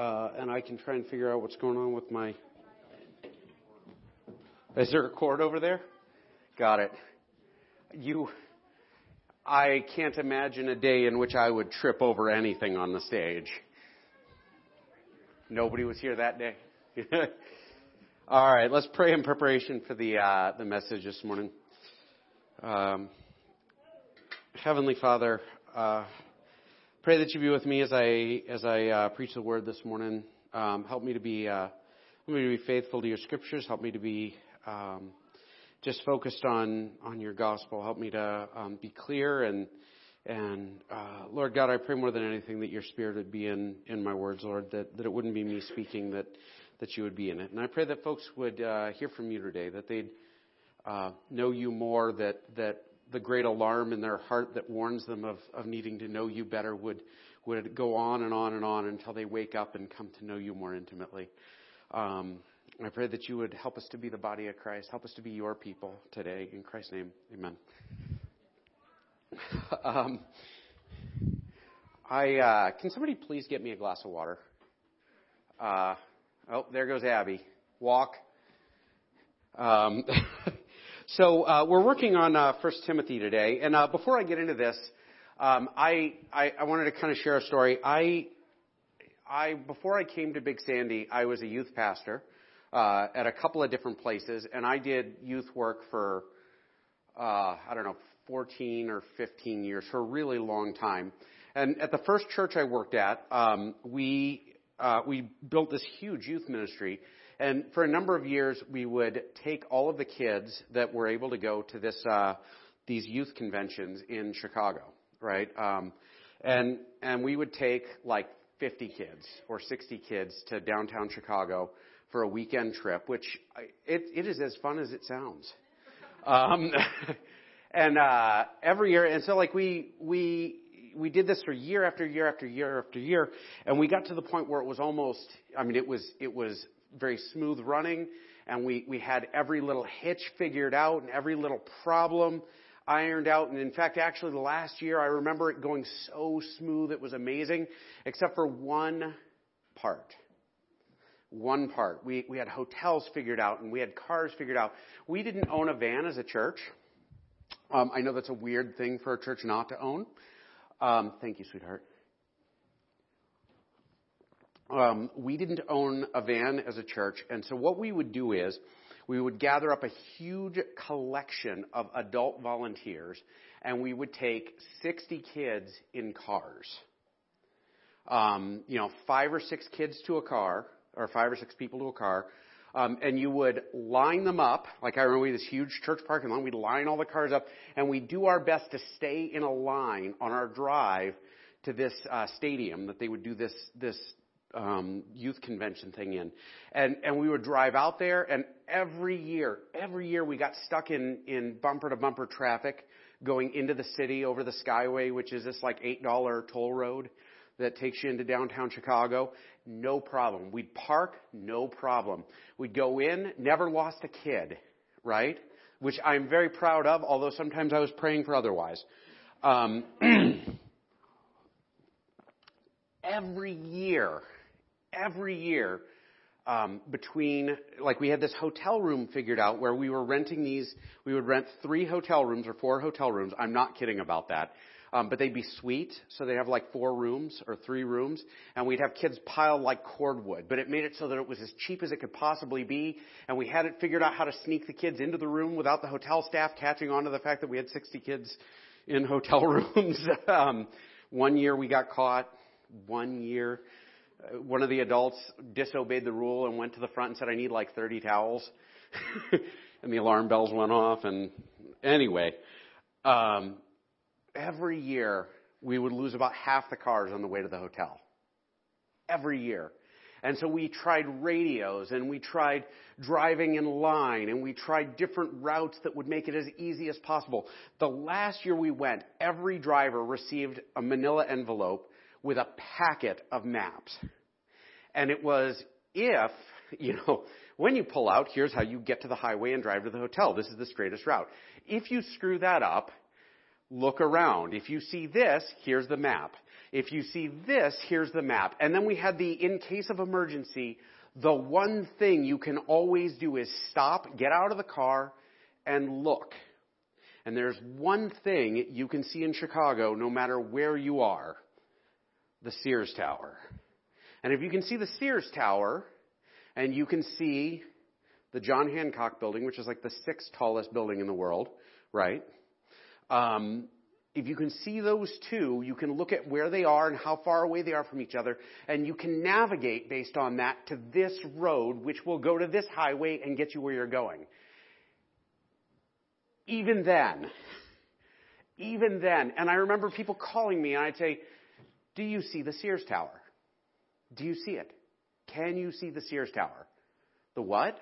uh, and I can try and figure out what's going on with my. Is there a cord over there? Got it. You. I can't imagine a day in which I would trip over anything on the stage. Nobody was here that day. All right, let's pray in preparation for the uh, the message this morning. Um, Heavenly Father, uh, pray that you be with me as I as I uh, preach the word this morning. Um, help me to be uh, help me to be faithful to your scriptures. Help me to be um, just focused on on your gospel. Help me to um, be clear and and uh, Lord God, I pray more than anything that your Spirit would be in in my words, Lord. That that it wouldn't be me speaking, that that you would be in it. And I pray that folks would uh, hear from you today, that they'd uh, know you more, that that the great alarm in their heart that warns them of, of needing to know you better would, would go on and on and on until they wake up and come to know you more intimately. Um, I pray that you would help us to be the body of Christ. Help us to be your people today. In Christ's name, amen. Um, I uh, can somebody please get me a glass of water? Uh, oh, there goes Abby. Walk. Um, So uh, we're working on uh, Timothy today, and uh, before I get into this, um, I, I, I wanted to kind of share a story. I I before I came to Big Sandy, I was a youth pastor uh, at a couple of different places, and I did youth work for uh, I don't know 14 or 15 years for a really long time. And at the first church I worked at, um, we uh, we built this huge youth ministry and for a number of years, we would take all of the kids that were able to go to this uh, these youth conventions in Chicago, right? Um, and and we would take like 50 kids or 60 kids to downtown Chicago for a weekend trip, which it, it is as fun as it sounds. Um, and uh, every year, and so like we we we did this for year after year after year after year, and we got to the point where it was almost. I mean, it was it was very smooth running, and we, we had every little hitch figured out and every little problem ironed out. And in fact, actually, the last year, I remember it going so smooth, it was amazing, except for one part. One part. We, we had hotels figured out and we had cars figured out. We didn't own a van as a church. Um, I know that's a weird thing for a church not to own. Um, thank you, sweetheart um, we didn't own a van as a church, and so what we would do is we would gather up a huge collection of adult volunteers, and we would take 60 kids in cars. Um, you know, five or six kids to a car, or five or six people to a car, um, and you would line them up. Like I remember we this huge church parking lot. We'd line all the cars up, and we'd do our best to stay in a line on our drive to this uh, stadium that they would do this this um, youth convention thing in, and and we would drive out there, and every year, every year we got stuck in in bumper to bumper traffic going into the city over the Skyway, which is this like eight dollar toll road that takes you into downtown Chicago. No problem. We'd park, no problem. We'd go in, never lost a kid, right? Which I'm very proud of, although sometimes I was praying for otherwise. Um, every year every year um, between like we had this hotel room figured out where we were renting these we would rent three hotel rooms or four hotel rooms. I'm not kidding about that. Um, but they'd be suite so they'd have like four rooms or three rooms and we'd have kids piled like cordwood. But it made it so that it was as cheap as it could possibly be and we had it figured out how to sneak the kids into the room without the hotel staff catching on to the fact that we had 60 kids in hotel rooms. Um, one year we got caught one year one of the adults disobeyed the rule and went to the front and said, I need like 30 towels. and the alarm bells went off. And anyway, um, every year we would lose about half the cars on the way to the hotel. Every year. And so we tried radios and we tried driving in line and we tried different routes that would make it as easy as possible. The last year we went, every driver received a manila envelope with a packet of maps. And it was if, you know, when you pull out, here's how you get to the highway and drive to the hotel. This is the straightest route. If you screw that up, look around. If you see this, here's the map. If you see this, here's the map. And then we had the in case of emergency, the one thing you can always do is stop, get out of the car, and look. And there's one thing you can see in Chicago no matter where you are the Sears Tower. And if you can see the Sears Tower, and you can see the John Hancock building, which is like the sixth tallest building in the world, right? Um, if you can see those two, you can look at where they are and how far away they are from each other, and you can navigate based on that to this road, which will go to this highway and get you where you're going. Even then, even then, and I remember people calling me and I'd say, Do you see the Sears Tower? Do you see it? Can you see the Sears Tower? The what?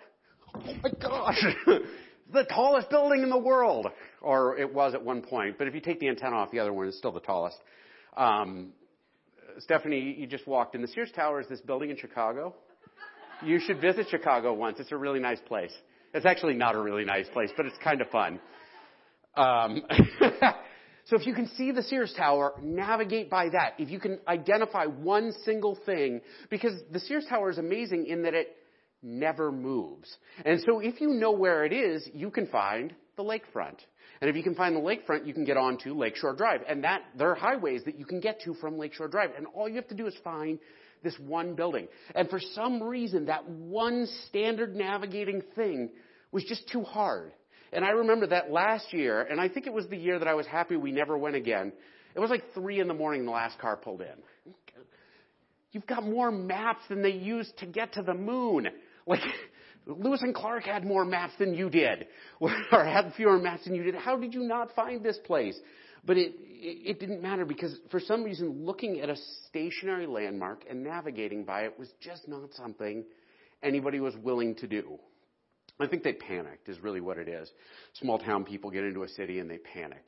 Oh my gosh! the tallest building in the world. Or it was at one point, but if you take the antenna off, the other one is still the tallest. Um, Stephanie, you just walked in. The Sears Tower is this building in Chicago. You should visit Chicago once. It's a really nice place. It's actually not a really nice place, but it's kind of fun. Um, so if you can see the Sears Tower, navigate by that. If you can identify one single thing, because the Sears Tower is amazing in that it never moves. And so if you know where it is, you can find the lakefront. And if you can find the lakefront, you can get onto Lakeshore Drive. And that, there are highways that you can get to from Lakeshore Drive. And all you have to do is find this one building. And for some reason, that one standard navigating thing was just too hard. And I remember that last year, and I think it was the year that I was happy we never went again. It was like three in the morning the last car pulled in. You've got more maps than they used to get to the moon. Like, Lewis and Clark had more maps than you did, or had fewer maps than you did. How did you not find this place? But it, it, it didn't matter because for some reason looking at a stationary landmark and navigating by it was just not something anybody was willing to do. I think they panicked is really what it is. Small town people get into a city and they panic.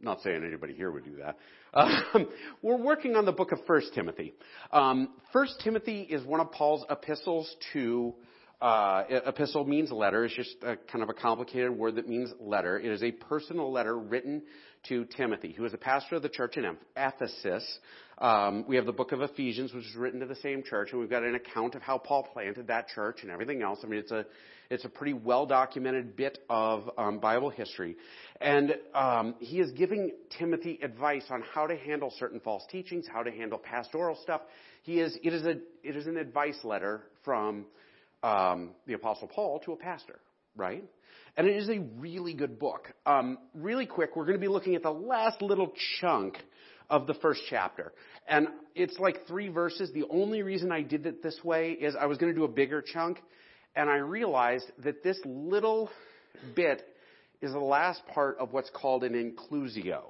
Not saying anybody here would do that. Um, we're working on the book of First Timothy. Um, First Timothy is one of Paul's epistles to. Uh, epistle means letter. It's just a, kind of a complicated word that means letter. It is a personal letter written to Timothy, who was a pastor of the church in Ephesus. Um, we have the book of Ephesians, which is written to the same church, and we've got an account of how Paul planted that church and everything else. I mean, it's a it's a pretty well documented bit of um, Bible history, and um, he is giving Timothy advice on how to handle certain false teachings, how to handle pastoral stuff. He is it is a it is an advice letter from um, the Apostle Paul to a pastor, right? And it is a really good book. Um, really quick, we're going to be looking at the last little chunk of the first chapter. And it's like three verses. The only reason I did it this way is I was going to do a bigger chunk, and I realized that this little bit is the last part of what's called an inclusio.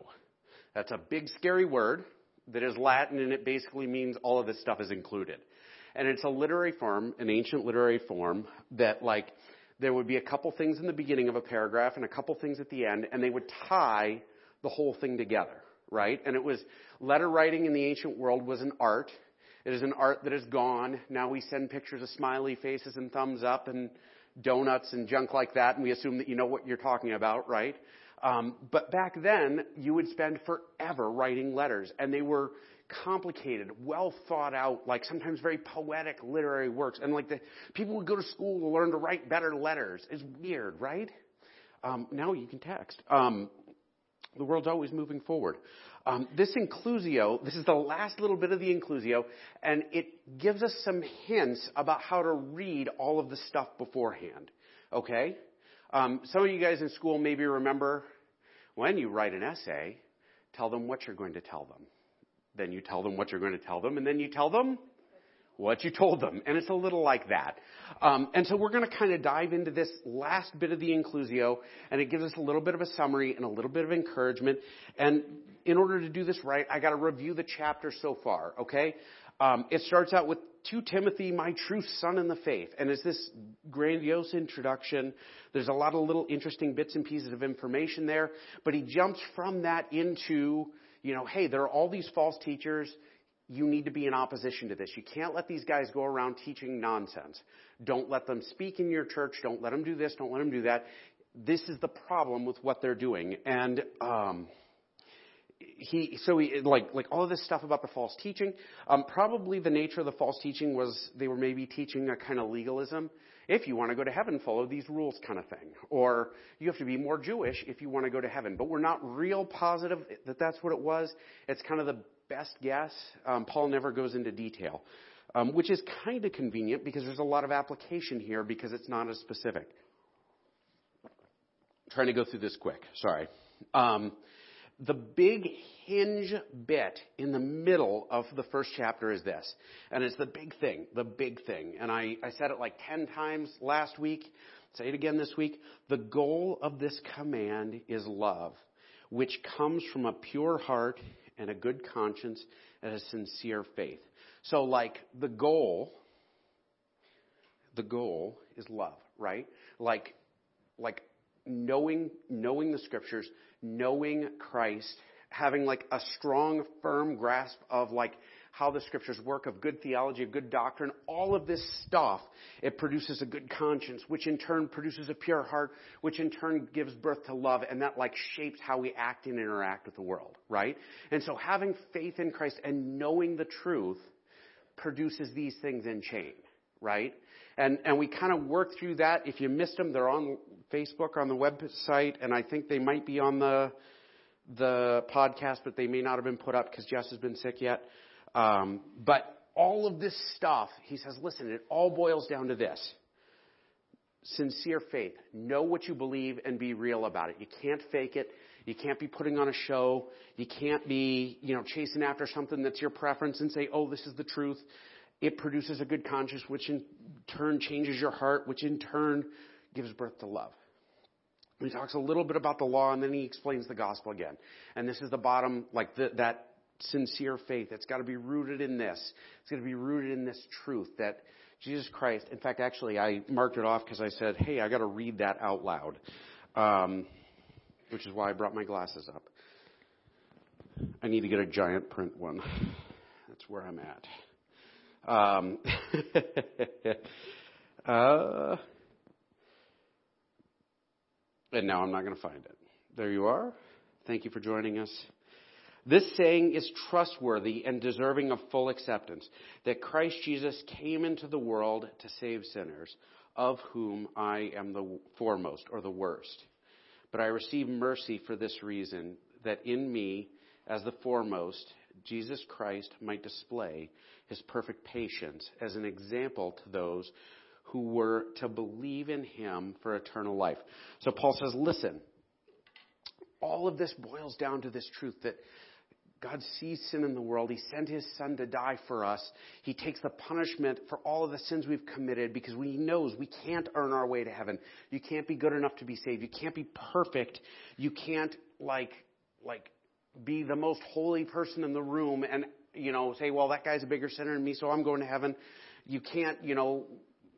That's a big, scary word that is Latin, and it basically means all of this stuff is included. And it's a literary form, an ancient literary form, that like there would be a couple things in the beginning of a paragraph and a couple things at the end, and they would tie the whole thing together right? And it was letter writing in the ancient world was an art. It is an art that is gone. Now we send pictures of smiley faces and thumbs up and donuts and junk like that, and we assume that you know what you're talking about, right? Um, but back then, you would spend forever writing letters, and they were complicated, well thought out, like sometimes very poetic literary works. And like the people would go to school to learn to write better letters. It's weird, right? Um, now you can text. Um, the world's always moving forward. Um, this inclusio, this is the last little bit of the inclusio, and it gives us some hints about how to read all of the stuff beforehand. Okay? Um, some of you guys in school maybe remember when you write an essay, tell them what you're going to tell them. Then you tell them what you're going to tell them, and then you tell them what you told them. And it's a little like that. Um, and so we're going to kind of dive into this last bit of the inclusio, and it gives us a little bit of a summary and a little bit of encouragement. And in order to do this right, I got to review the chapter so far, okay? Um, it starts out with to Timothy, my true son in the faith. And it's this grandiose introduction. There's a lot of little interesting bits and pieces of information there. But he jumps from that into, you know, hey, there are all these false teachers you need to be in opposition to this. You can't let these guys go around teaching nonsense. Don't let them speak in your church. Don't let them do this. Don't let them do that. This is the problem with what they're doing. And um, he so he like like all of this stuff about the false teaching. Um, probably the nature of the false teaching was they were maybe teaching a kind of legalism. If you want to go to heaven, follow these rules, kind of thing. Or you have to be more Jewish if you want to go to heaven. But we're not real positive that that's what it was. It's kind of the best guess. Um, Paul never goes into detail, um, which is kind of convenient because there's a lot of application here because it's not as specific. I'm trying to go through this quick. Sorry. Um, the big hinge bit in the middle of the first chapter is this. And it's the big thing, the big thing. And I, I said it like 10 times last week. Say it again this week. The goal of this command is love, which comes from a pure heart and a good conscience and a sincere faith. So like the goal, the goal is love, right? Like, like knowing, knowing the scriptures, knowing Christ, having like a strong, firm grasp of like how the scriptures work, of good theology, of good doctrine, all of this stuff, it produces a good conscience, which in turn produces a pure heart, which in turn gives birth to love, and that like shapes how we act and interact with the world, right? And so having faith in Christ and knowing the truth produces these things in chain, right? And, and we kind of work through that. If you missed them, they're on Facebook, on the website, and I think they might be on the, the podcast, but they may not have been put up because Jess has been sick yet. Um, but all of this stuff, he says, listen, it all boils down to this. Sincere faith. Know what you believe and be real about it. You can't fake it. You can't be putting on a show. You can't be, you know, chasing after something that's your preference and say, oh, this is the truth. It produces a good conscience, which in turn changes your heart, which in turn gives birth to love. He talks a little bit about the law and then he explains the gospel again. And this is the bottom, like the, that sincere faith. It's got to be rooted in this. It's got to be rooted in this truth that Jesus Christ, in fact, actually, I marked it off because I said, hey, I got to read that out loud. Um, which is why I brought my glasses up. I need to get a giant print one. That's where I'm at. Um, uh, and now I'm not going to find it. There you are. Thank you for joining us. This saying is trustworthy and deserving of full acceptance that Christ Jesus came into the world to save sinners, of whom I am the foremost or the worst. But I receive mercy for this reason, that in me, as the foremost, Jesus Christ might display his perfect patience as an example to those who were to believe in him for eternal life. So Paul says, listen, all of this boils down to this truth that God sees sin in the world. He sent his son to die for us. He takes the punishment for all of the sins we've committed because he knows we can't earn our way to heaven. You can't be good enough to be saved. You can't be perfect. You can't like like be the most holy person in the room and you know say, well, that guy's a bigger sinner than me, so I'm going to heaven. You can't, you know,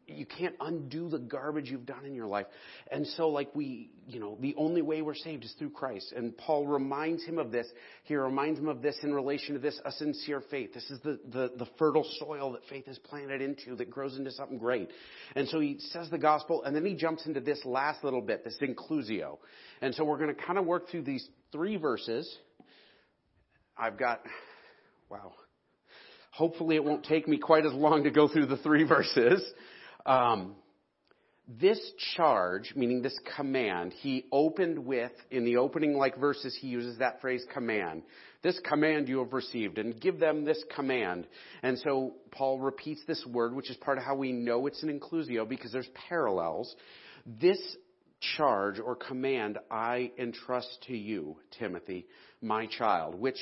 you can't undo the garbage you've done in your life. And so like we, you know, the only way we're saved is through Christ. And Paul reminds him of this. He reminds him of this in relation to this, a sincere faith. This is the, the, the fertile soil that faith is planted into that grows into something great. And so he says the gospel and then he jumps into this last little bit, this inclusio. And so we're going to kind of work through these three verses. I've got, wow. Hopefully it won't take me quite as long to go through the three verses. Um, this charge, meaning this command, he opened with, in the opening like verses, he uses that phrase command. This command you have received, and give them this command. And so Paul repeats this word, which is part of how we know it's an inclusio, because there's parallels. This charge or command I entrust to you, Timothy, my child, which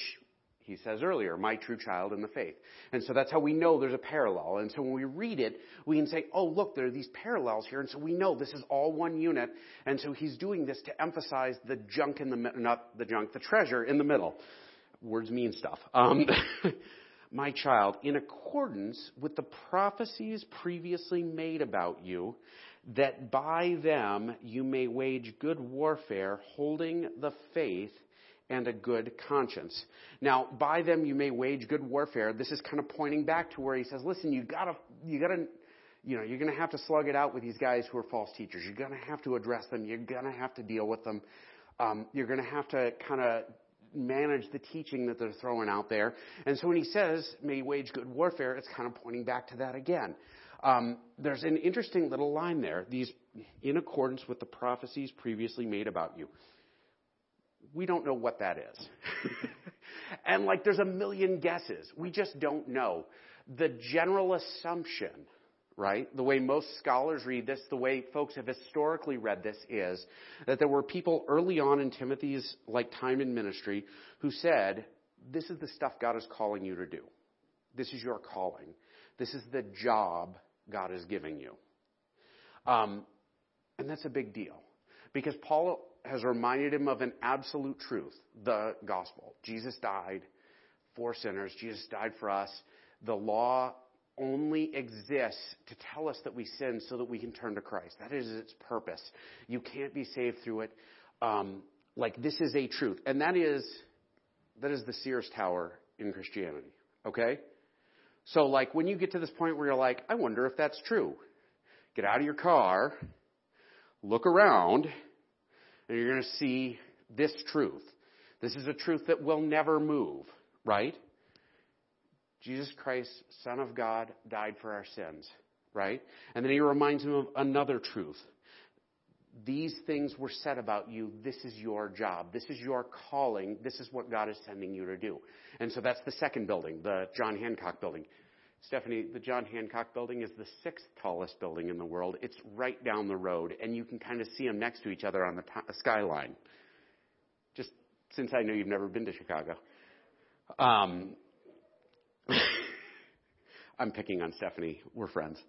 he says earlier, my true child in the faith. And so that's how we know there's a parallel. And so when we read it, we can say, oh, look, there are these parallels here. And so we know this is all one unit. And so he's doing this to emphasize the junk in the, not the junk, the treasure in the middle. Words mean stuff. Um, my child, in accordance with the prophecies previously made about you, that by them you may wage good warfare, holding the faith and a good conscience. Now, by them you may wage good warfare. This is kind of pointing back to where he says, listen, you gotta, you gotta, you know, you're gonna have to slug it out with these guys who are false teachers. You're gonna have to address them. You're gonna have to deal with them. Um, you're gonna have to kind of manage the teaching that they're throwing out there. And so when he says, may wage good warfare, it's kind of pointing back to that again. Um, there's an interesting little line there. These, in accordance with the prophecies previously made about you. We don't know what that is. and like, there's a million guesses. We just don't know. The general assumption right? The way most scholars read this, the way folks have historically read this is that there were people early on in Timothy's like time in ministry who said, this is the stuff God is calling you to do. This is your calling. This is the job God is giving you. Um, and that's a big deal because Paul has reminded him of an absolute truth, the gospel. Jesus died for sinners. Jesus died for us. The law only exists to tell us that we sin so that we can turn to Christ. That is its purpose. You can't be saved through it. Um, like this is a truth, and that is that is the Sears Tower in Christianity. Okay, so like when you get to this point where you're like, I wonder if that's true. Get out of your car, look around, and you're going to see this truth. This is a truth that will never move, right? Jesus Christ, Son of God, died for our sins, right? And then he reminds him of another truth. These things were said about you. This is your job. This is your calling. This is what God is sending you to do. And so that's the second building, the John Hancock building. Stephanie, the John Hancock building is the sixth tallest building in the world. It's right down the road, and you can kind of see them next to each other on the t- skyline. Just since I know you've never been to Chicago. Um, I'm picking on Stephanie. We're friends.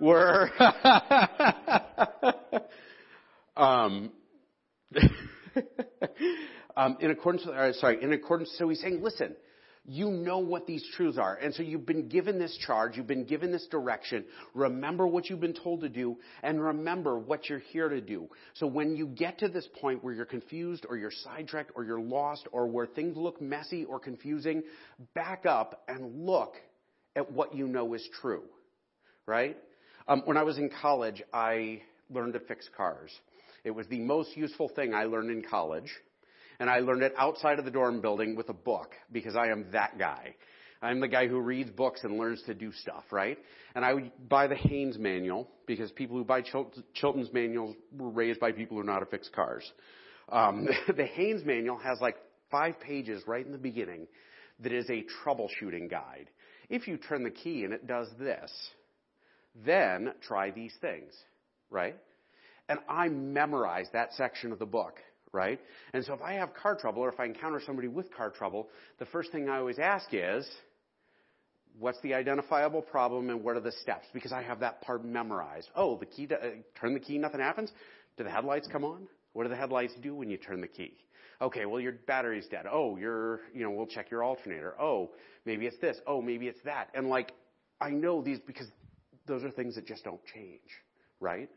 We're um, um, in accordance. With, uh, sorry, in accordance. So he's saying, listen, you know what these truths are. And so you've been given this charge, you've been given this direction. Remember what you've been told to do, and remember what you're here to do. So when you get to this point where you're confused, or you're sidetracked, or you're lost, or where things look messy or confusing, back up and look at what you know is true. Right? Um, when I was in college, I learned to fix cars. It was the most useful thing I learned in college and I learned it outside of the dorm building with a book because I am that guy. I'm the guy who reads books and learns to do stuff, right? And I would buy the Haynes manual because people who buy Chilton's manuals were raised by people who know how to fix cars. Um, the Haynes manual has like five pages right in the beginning that is a troubleshooting guide. If you turn the key and it does this, then try these things, right? And I memorized that section of the book right? And so if I have car trouble or if I encounter somebody with car trouble, the first thing I always ask is, what's the identifiable problem and what are the steps? Because I have that part memorized. Oh, the key, to, uh, turn the key, nothing happens. Do the headlights come on? What do the headlights do when you turn the key? Okay, well your battery's dead. Oh, you're, you know, we'll check your alternator. Oh, maybe it's this. Oh, maybe it's that. And like, I know these because those are things that just don't change, right?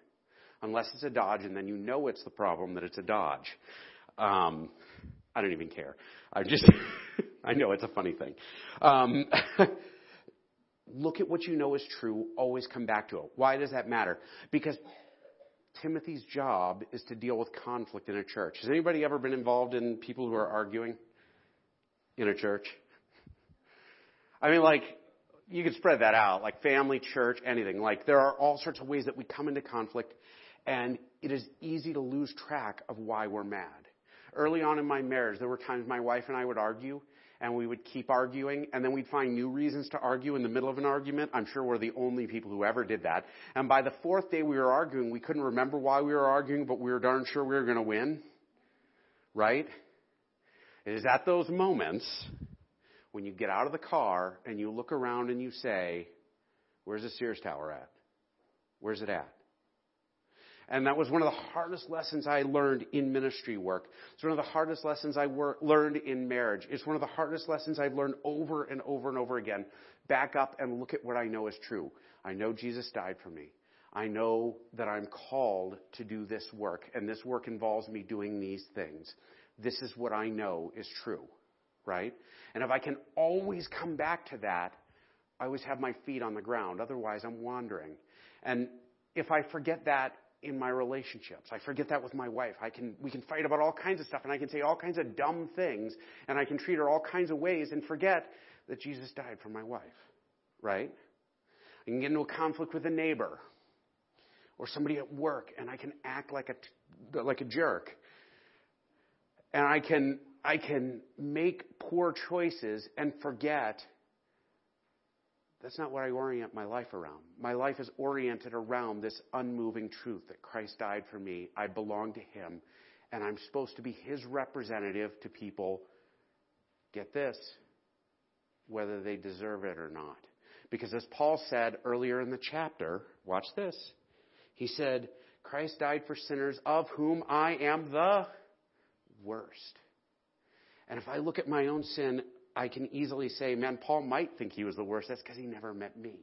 Unless it's a Dodge, and then you know it's the problem that it's a Dodge. Um, I don't even care. I just, I know it's a funny thing. Um, look at what you know is true. Always come back to it. Why does that matter? Because Timothy's job is to deal with conflict in a church. Has anybody ever been involved in people who are arguing in a church? I mean, like, you could spread that out, like family, church, anything. Like, there are all sorts of ways that we come into conflict and it is easy to lose track of why we're mad. Early on in my marriage, there were times my wife and I would argue, and we would keep arguing, and then we'd find new reasons to argue in the middle of an argument. I'm sure we're the only people who ever did that. And by the fourth day we were arguing, we couldn't remember why we were arguing, but we were darn sure we were going to win. Right? It is at those moments when you get out of the car and you look around and you say, Where's the Sears Tower at? Where's it at? And that was one of the hardest lessons I learned in ministry work. It's one of the hardest lessons I wor- learned in marriage. It's one of the hardest lessons I've learned over and over and over again. Back up and look at what I know is true. I know Jesus died for me. I know that I'm called to do this work, and this work involves me doing these things. This is what I know is true, right? And if I can always come back to that, I always have my feet on the ground. Otherwise, I'm wandering. And if I forget that, in my relationships. I forget that with my wife. I can, we can fight about all kinds of stuff and I can say all kinds of dumb things and I can treat her all kinds of ways and forget that Jesus died for my wife. Right? I can get into a conflict with a neighbor or somebody at work and I can act like a, like a jerk. And I can, I can make poor choices and forget that's not what I orient my life around. My life is oriented around this unmoving truth that Christ died for me. I belong to Him, and I'm supposed to be His representative to people. Get this, whether they deserve it or not. Because as Paul said earlier in the chapter, watch this. He said, Christ died for sinners of whom I am the worst. And if I look at my own sin, I can easily say, man, Paul might think he was the worst. That's because he never met me.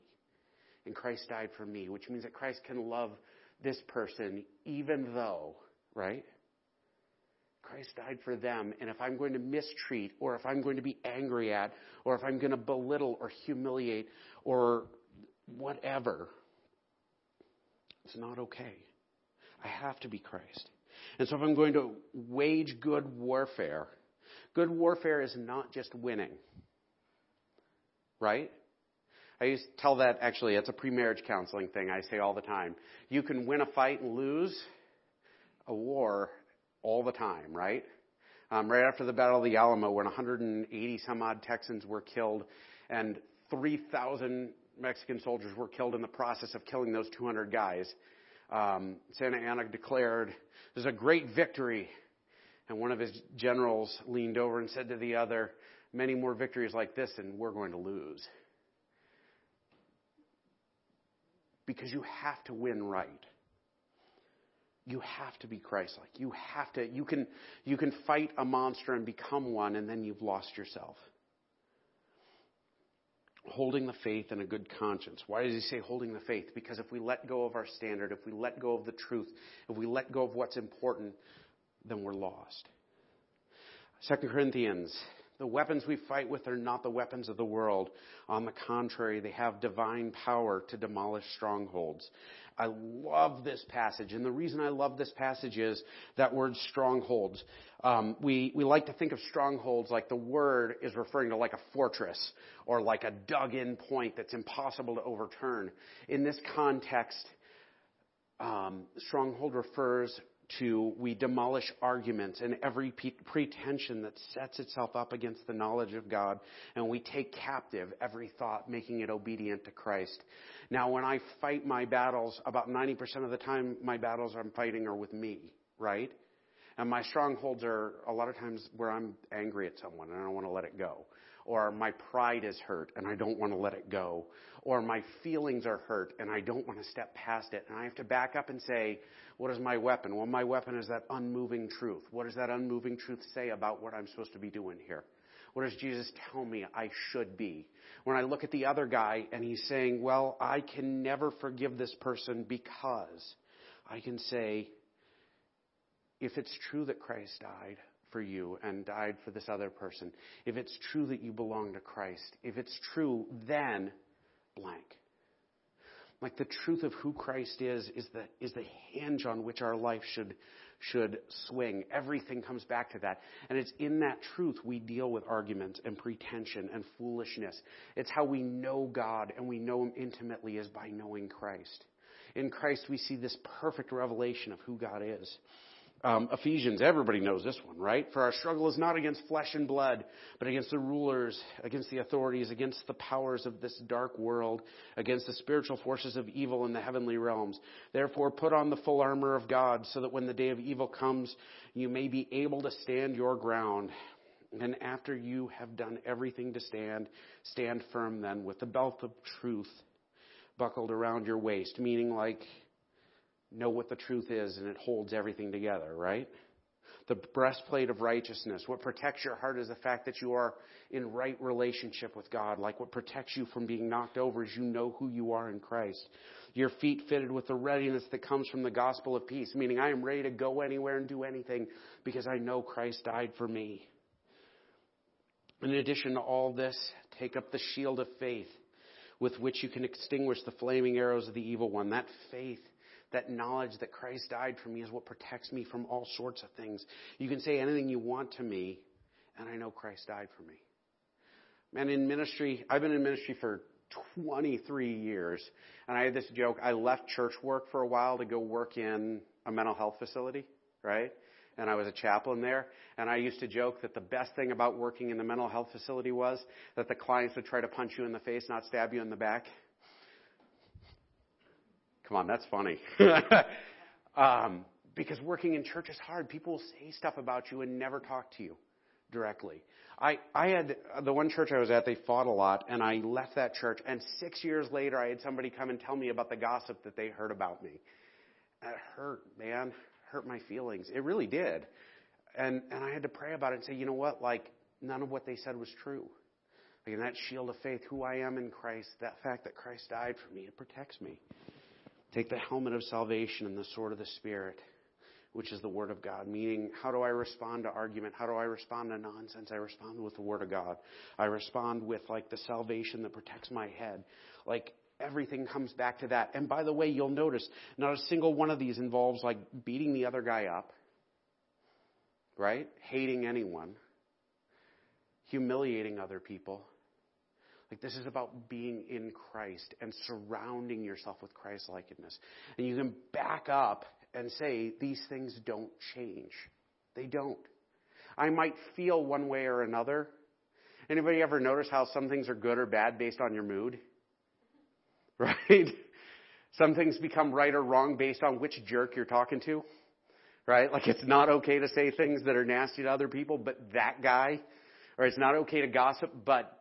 And Christ died for me, which means that Christ can love this person even though, right? Christ died for them. And if I'm going to mistreat, or if I'm going to be angry at, or if I'm going to belittle or humiliate, or whatever, it's not okay. I have to be Christ. And so if I'm going to wage good warfare, Good warfare is not just winning. Right? I used to tell that actually, it's a pre-marriage counseling thing I say all the time. You can win a fight and lose a war all the time, right? Um, right after the Battle of the Alamo, when 180 some odd Texans were killed and 3,000 Mexican soldiers were killed in the process of killing those 200 guys, um, Santa Anna declared, "There's a great victory and one of his generals leaned over and said to the other, Many more victories like this, and we're going to lose. Because you have to win right. You have to be Christ-like. You have to. You can. You can fight a monster and become one, and then you've lost yourself. Holding the faith and a good conscience. Why does he say holding the faith? Because if we let go of our standard, if we let go of the truth, if we let go of what's important, then we're lost. Second Corinthians, the weapons we fight with are not the weapons of the world. On the contrary, they have divine power to demolish strongholds. I love this passage, and the reason I love this passage is that word strongholds. Um, we we like to think of strongholds like the word is referring to like a fortress or like a dug-in point that's impossible to overturn. In this context, um, stronghold refers to we demolish arguments and every pretension that sets itself up against the knowledge of God, and we take captive every thought, making it obedient to Christ. Now, when I fight my battles, about 90% of the time, my battles I'm fighting are with me, right? And my strongholds are a lot of times where I'm angry at someone and I don't want to let it go. Or my pride is hurt and I don't want to let it go. Or my feelings are hurt and I don't want to step past it. And I have to back up and say, what is my weapon? Well, my weapon is that unmoving truth. What does that unmoving truth say about what I'm supposed to be doing here? What does Jesus tell me I should be? When I look at the other guy and he's saying, well, I can never forgive this person because I can say, if it's true that Christ died for you and died for this other person, if it's true that you belong to Christ, if it's true, then blank. Like the truth of who Christ is, is the, is the hinge on which our life should, should swing. Everything comes back to that. And it's in that truth we deal with arguments and pretension and foolishness. It's how we know God and we know Him intimately is by knowing Christ. In Christ we see this perfect revelation of who God is. Um, Ephesians, everybody knows this one, right? For our struggle is not against flesh and blood, but against the rulers, against the authorities, against the powers of this dark world, against the spiritual forces of evil in the heavenly realms. Therefore, put on the full armor of God, so that when the day of evil comes, you may be able to stand your ground. And after you have done everything to stand, stand firm then with the belt of truth buckled around your waist, meaning like know what the truth is and it holds everything together, right? The breastplate of righteousness. What protects your heart is the fact that you are in right relationship with God. Like what protects you from being knocked over is you know who you are in Christ. Your feet fitted with the readiness that comes from the gospel of peace, meaning I am ready to go anywhere and do anything because I know Christ died for me. In addition to all this, take up the shield of faith with which you can extinguish the flaming arrows of the evil one. That faith That knowledge that Christ died for me is what protects me from all sorts of things. You can say anything you want to me, and I know Christ died for me. Man, in ministry, I've been in ministry for 23 years, and I had this joke. I left church work for a while to go work in a mental health facility, right? And I was a chaplain there, and I used to joke that the best thing about working in the mental health facility was that the clients would try to punch you in the face, not stab you in the back. Come on, that's funny. um, because working in church is hard. People will say stuff about you and never talk to you directly. I, I had the one church I was at, they fought a lot, and I left that church. And six years later, I had somebody come and tell me about the gossip that they heard about me. It hurt, man, hurt my feelings. It really did. And and I had to pray about it and say, you know what? Like none of what they said was true. Like in that shield of faith, who I am in Christ, that fact that Christ died for me, it protects me. Take the helmet of salvation and the sword of the Spirit, which is the Word of God. Meaning, how do I respond to argument? How do I respond to nonsense? I respond with the Word of God. I respond with like the salvation that protects my head. Like everything comes back to that. And by the way, you'll notice not a single one of these involves like beating the other guy up, right? Hating anyone, humiliating other people. Like this is about being in Christ and surrounding yourself with Christ likeness. And you can back up and say these things don't change. They don't. I might feel one way or another. Anybody ever notice how some things are good or bad based on your mood? Right? Some things become right or wrong based on which jerk you're talking to. Right? Like it's not okay to say things that are nasty to other people, but that guy, or it's not okay to gossip, but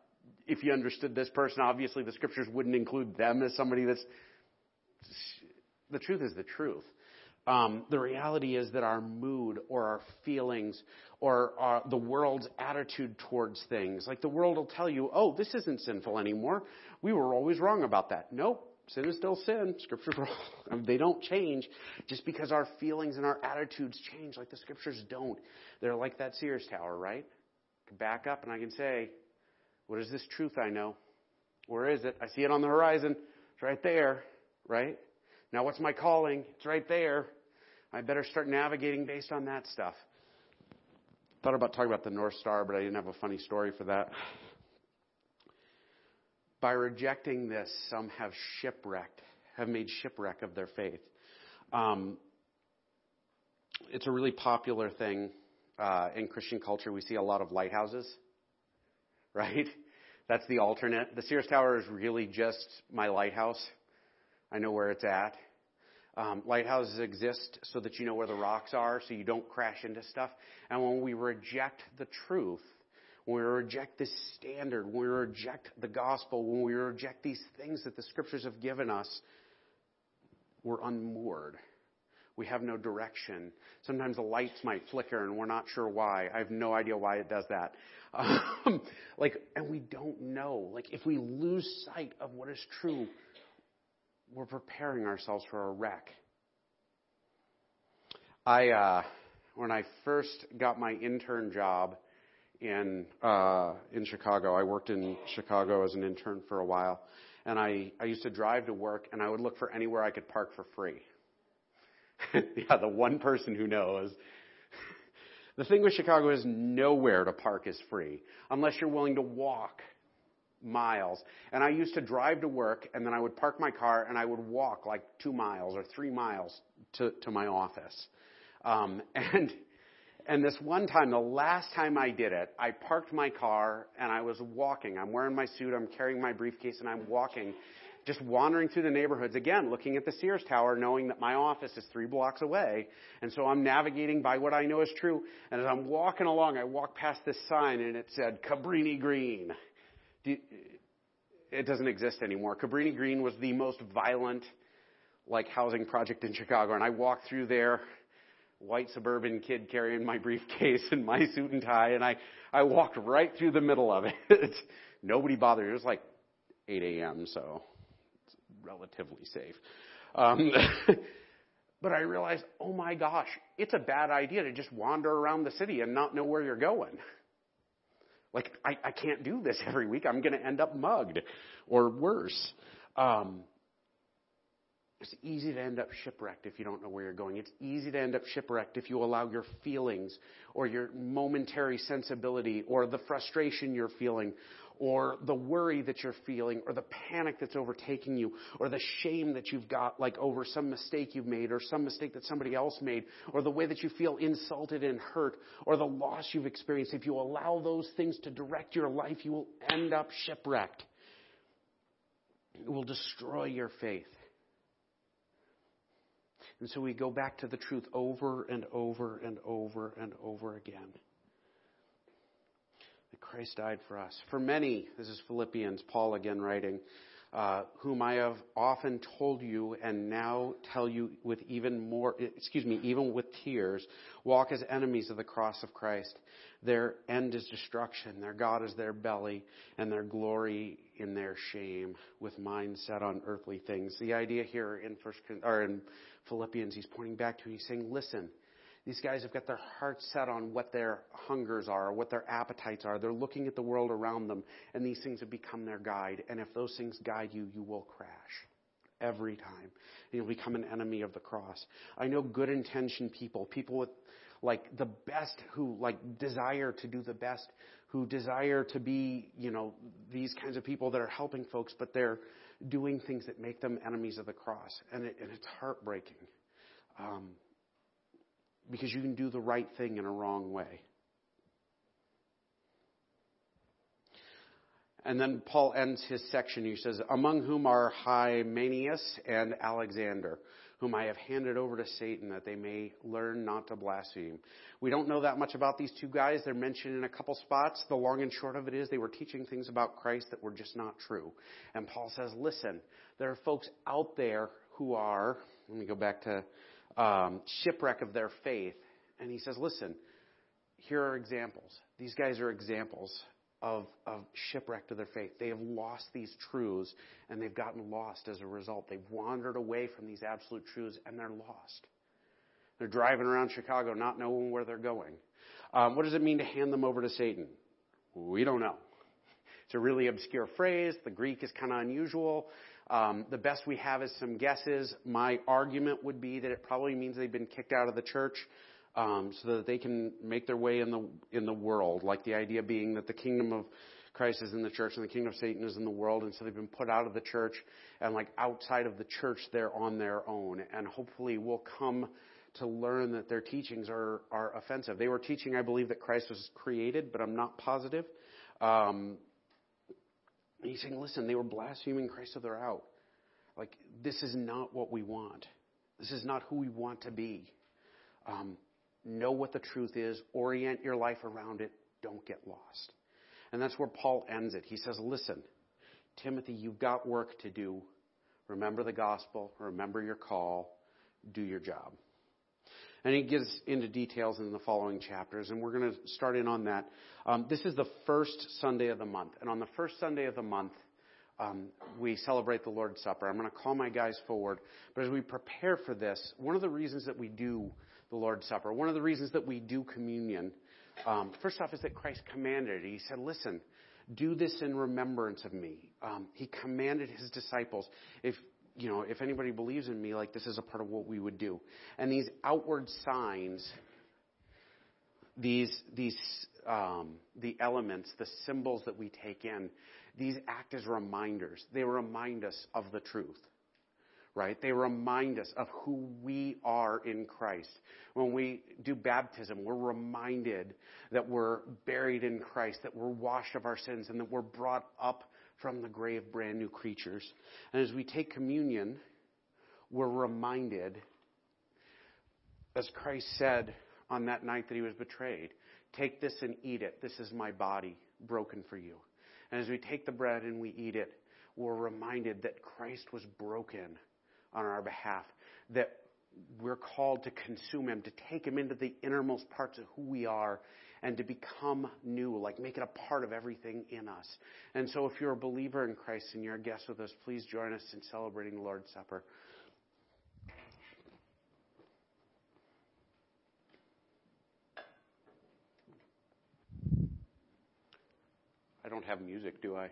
if you understood this person, obviously the scriptures wouldn't include them as somebody that's. The truth is the truth. Um, the reality is that our mood or our feelings or our, the world's attitude towards things, like the world will tell you, oh, this isn't sinful anymore. We were always wrong about that. Nope. Sin is still sin. Scriptures, they don't change just because our feelings and our attitudes change like the scriptures don't. They're like that Sears tower, right? Back up and I can say, what is this truth I know? Where is it? I see it on the horizon. It's right there, right? Now what's my calling? It's right there. I better start navigating based on that stuff. Thought about talking about the North Star, but I didn't have a funny story for that. By rejecting this, some have shipwrecked, have made shipwreck of their faith. Um, it's a really popular thing uh, in Christian culture. We see a lot of lighthouses, right? That's the alternate. The Sears Tower is really just my lighthouse. I know where it's at. Um, lighthouses exist so that you know where the rocks are, so you don't crash into stuff. And when we reject the truth, when we reject this standard, when we reject the gospel, when we reject these things that the scriptures have given us, we're unmoored. We have no direction. Sometimes the lights might flicker and we're not sure why. I have no idea why it does that. Um, like, and we don't know. Like, if we lose sight of what is true, we're preparing ourselves for a wreck. I, uh, when I first got my intern job in uh, in Chicago, I worked in Chicago as an intern for a while, and I I used to drive to work, and I would look for anywhere I could park for free. yeah, the one person who knows. the thing with Chicago is nowhere to park is free unless you're willing to walk miles. And I used to drive to work and then I would park my car and I would walk like two miles or three miles to, to my office. Um, and, and this one time, the last time I did it, I parked my car and I was walking. I'm wearing my suit, I'm carrying my briefcase and I'm walking, just wandering through the neighborhoods again, looking at the Sears Tower, knowing that my office is three blocks away. And so I'm navigating by what I know is true. And as I'm walking along, I walk past this sign and it said Cabrini Green it doesn't exist anymore. Cabrini Green was the most violent, like, housing project in Chicago. And I walked through there, white suburban kid carrying my briefcase and my suit and tie, and I, I walked right through the middle of it. Nobody bothered. It was like 8 a.m., so relatively safe. Um, but I realized, oh my gosh, it's a bad idea to just wander around the city and not know where you're going. Like, I, I can't do this every week. I'm going to end up mugged or worse. Um, It's easy to end up shipwrecked if you don't know where you're going. It's easy to end up shipwrecked if you allow your feelings or your momentary sensibility or the frustration you're feeling or the worry that you're feeling or the panic that's overtaking you or the shame that you've got like over some mistake you've made or some mistake that somebody else made or the way that you feel insulted and hurt or the loss you've experienced. If you allow those things to direct your life, you will end up shipwrecked. It will destroy your faith. And so we go back to the truth over and over and over and over again. That Christ died for us. For many, this is Philippians, Paul again writing, uh, whom I have often told you and now tell you with even more, excuse me, even with tears, walk as enemies of the cross of Christ. Their end is destruction. Their God is their belly and their glory in their shame with minds set on earthly things. The idea here in first, or in Philippians, he's pointing back to, he's saying, listen, these guys have got their hearts set on what their hungers are, what their appetites are. They're looking at the world around them, and these things have become their guide. And if those things guide you, you will crash every time. You'll become an enemy of the cross. I know good intentioned people, people with like the best who like desire to do the best, who desire to be, you know, these kinds of people that are helping folks, but they're doing things that make them enemies of the cross. And, it, and it's heartbreaking. Um, because you can do the right thing in a wrong way. And then Paul ends his section. He says, Among whom are Hymenaeus and Alexander, whom I have handed over to Satan that they may learn not to blaspheme. We don't know that much about these two guys. They're mentioned in a couple spots. The long and short of it is they were teaching things about Christ that were just not true. And Paul says, listen, there are folks out there who are, let me go back to um, shipwreck of their faith. And he says, listen, here are examples. These guys are examples of, of shipwreck to their faith. They have lost these truths and they've gotten lost as a result. They've wandered away from these absolute truths and they're lost. They're driving around Chicago not knowing where they're going. Um, what does it mean to hand them over to Satan? We don't know. It's a really obscure phrase. The Greek is kind of unusual. Um, the best we have is some guesses. My argument would be that it probably means they've been kicked out of the church um, so that they can make their way in the in the world. Like the idea being that the kingdom of Christ is in the church and the kingdom of Satan is in the world, and so they've been put out of the church and like outside of the church, they're on their own. And hopefully, we'll come to learn that their teachings are are offensive. They were teaching, I believe, that Christ was created, but I'm not positive. Um, he's saying, listen, they were blaspheming Christ, so they're out. Like this is not what we want. This is not who we want to be. Um, know what the truth is, orient your life around it, don't get lost. And that's where Paul ends it. He says, Listen, Timothy, you've got work to do. Remember the gospel, remember your call, do your job. And he gets into details in the following chapters, and we're going to start in on that. Um, this is the first Sunday of the month. And on the first Sunday of the month, um, we celebrate the Lord's Supper. I'm going to call my guys forward. But as we prepare for this, one of the reasons that we do the Lord's Supper. One of the reasons that we do communion, um, first off, is that Christ commanded it. He said, listen, do this in remembrance of me. Um, he commanded his disciples, if, you know, if anybody believes in me, like this is a part of what we would do. And these outward signs, these, these, um, the elements, the symbols that we take in, these act as reminders. They remind us of the truth right? They remind us of who we are in Christ. When we do baptism, we're reminded that we're buried in Christ, that we're washed of our sins, and that we're brought up from the grave brand new creatures. And as we take communion, we're reminded, as Christ said on that night that he was betrayed, take this and eat it. This is my body broken for you. And as we take the bread and we eat it, we're reminded that Christ was broken on our behalf, that we're called to consume Him, to take Him into the innermost parts of who we are, and to become new, like make it a part of everything in us. And so, if you're a believer in Christ and you're a guest with us, please join us in celebrating the Lord's Supper. I don't have music, do I?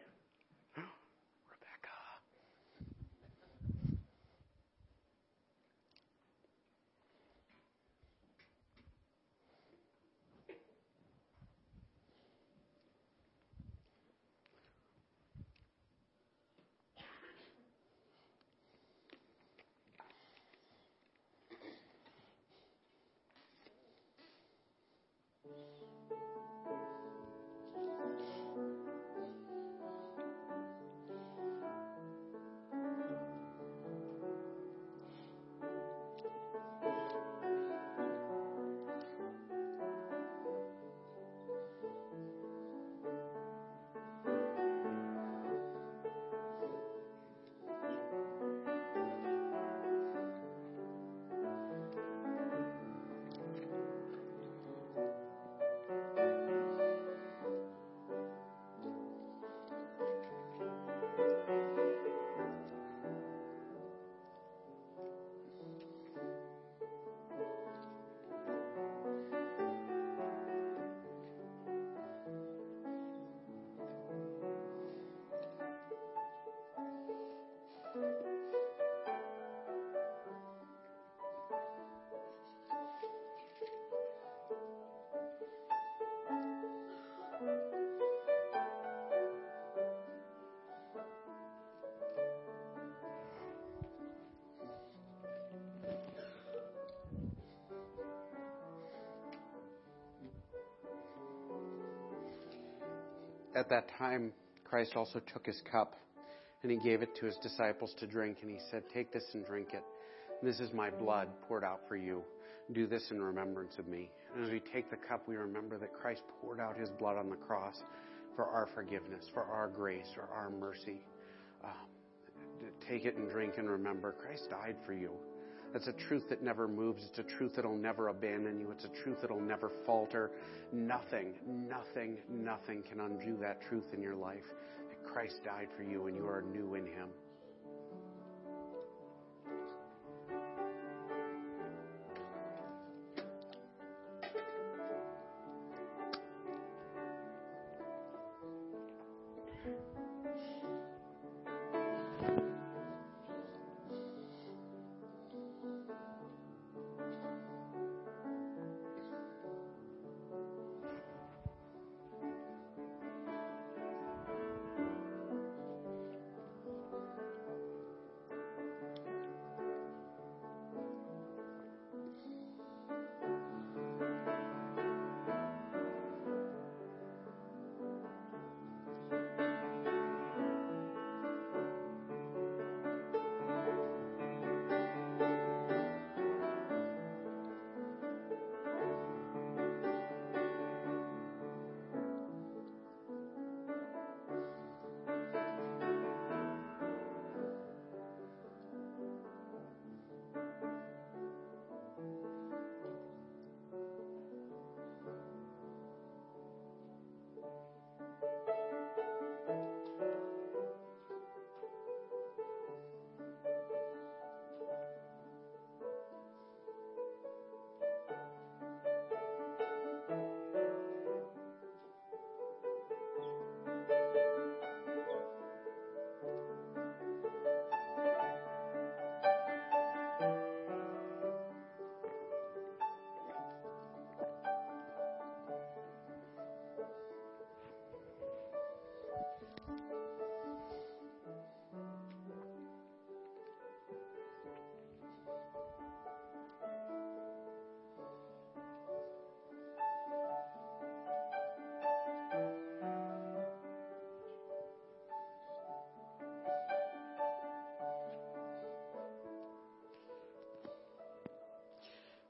At that time, Christ also took his cup and he gave it to his disciples to drink, and he said, Take this and drink it. This is my blood poured out for you. Do this in remembrance of me. And as we take the cup, we remember that Christ poured out his blood on the cross for our forgiveness, for our grace, or our mercy. Um, take it and drink and remember Christ died for you. It's a truth that never moves. It's a truth that'll never abandon you. It's a truth that'll never falter. Nothing, nothing, nothing can undo that truth in your life. That Christ died for you and you are new in Him.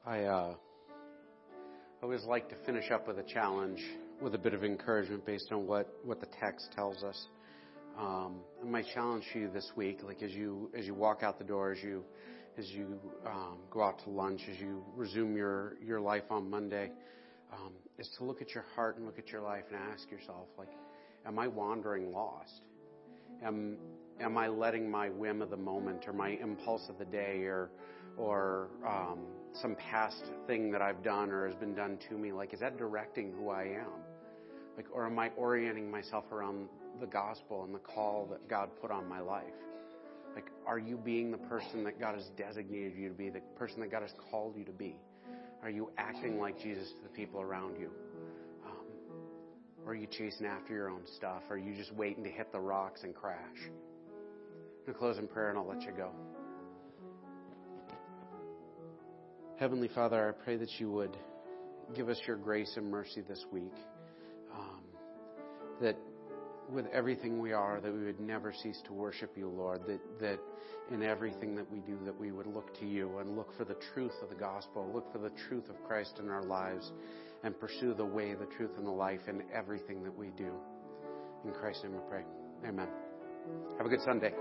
I uh, always like to finish up with a challenge, with a bit of encouragement based on what, what the text tells us. Um, my challenge to you this week, like as you as you walk out the door, as you as you um, go out to lunch, as you resume your your life on Monday, um, is to look at your heart and look at your life and ask yourself, like, am I wandering lost? Am am I letting my whim of the moment or my impulse of the day or or um, some past thing that I've done or has been done to me, like, is that directing who I am? Like, or am I orienting myself around the gospel and the call that God put on my life? Like, are you being the person that God has designated you to be, the person that God has called you to be? Are you acting like Jesus to the people around you? Um, or are you chasing after your own stuff? Or are you just waiting to hit the rocks and crash? I'm going to close in prayer and I'll let you go. Heavenly Father, I pray that you would give us your grace and mercy this week. Um, that with everything we are, that we would never cease to worship you, Lord. That, that in everything that we do, that we would look to you and look for the truth of the gospel, look for the truth of Christ in our lives, and pursue the way, the truth, and the life in everything that we do. In Christ's name we pray. Amen. Have a good Sunday.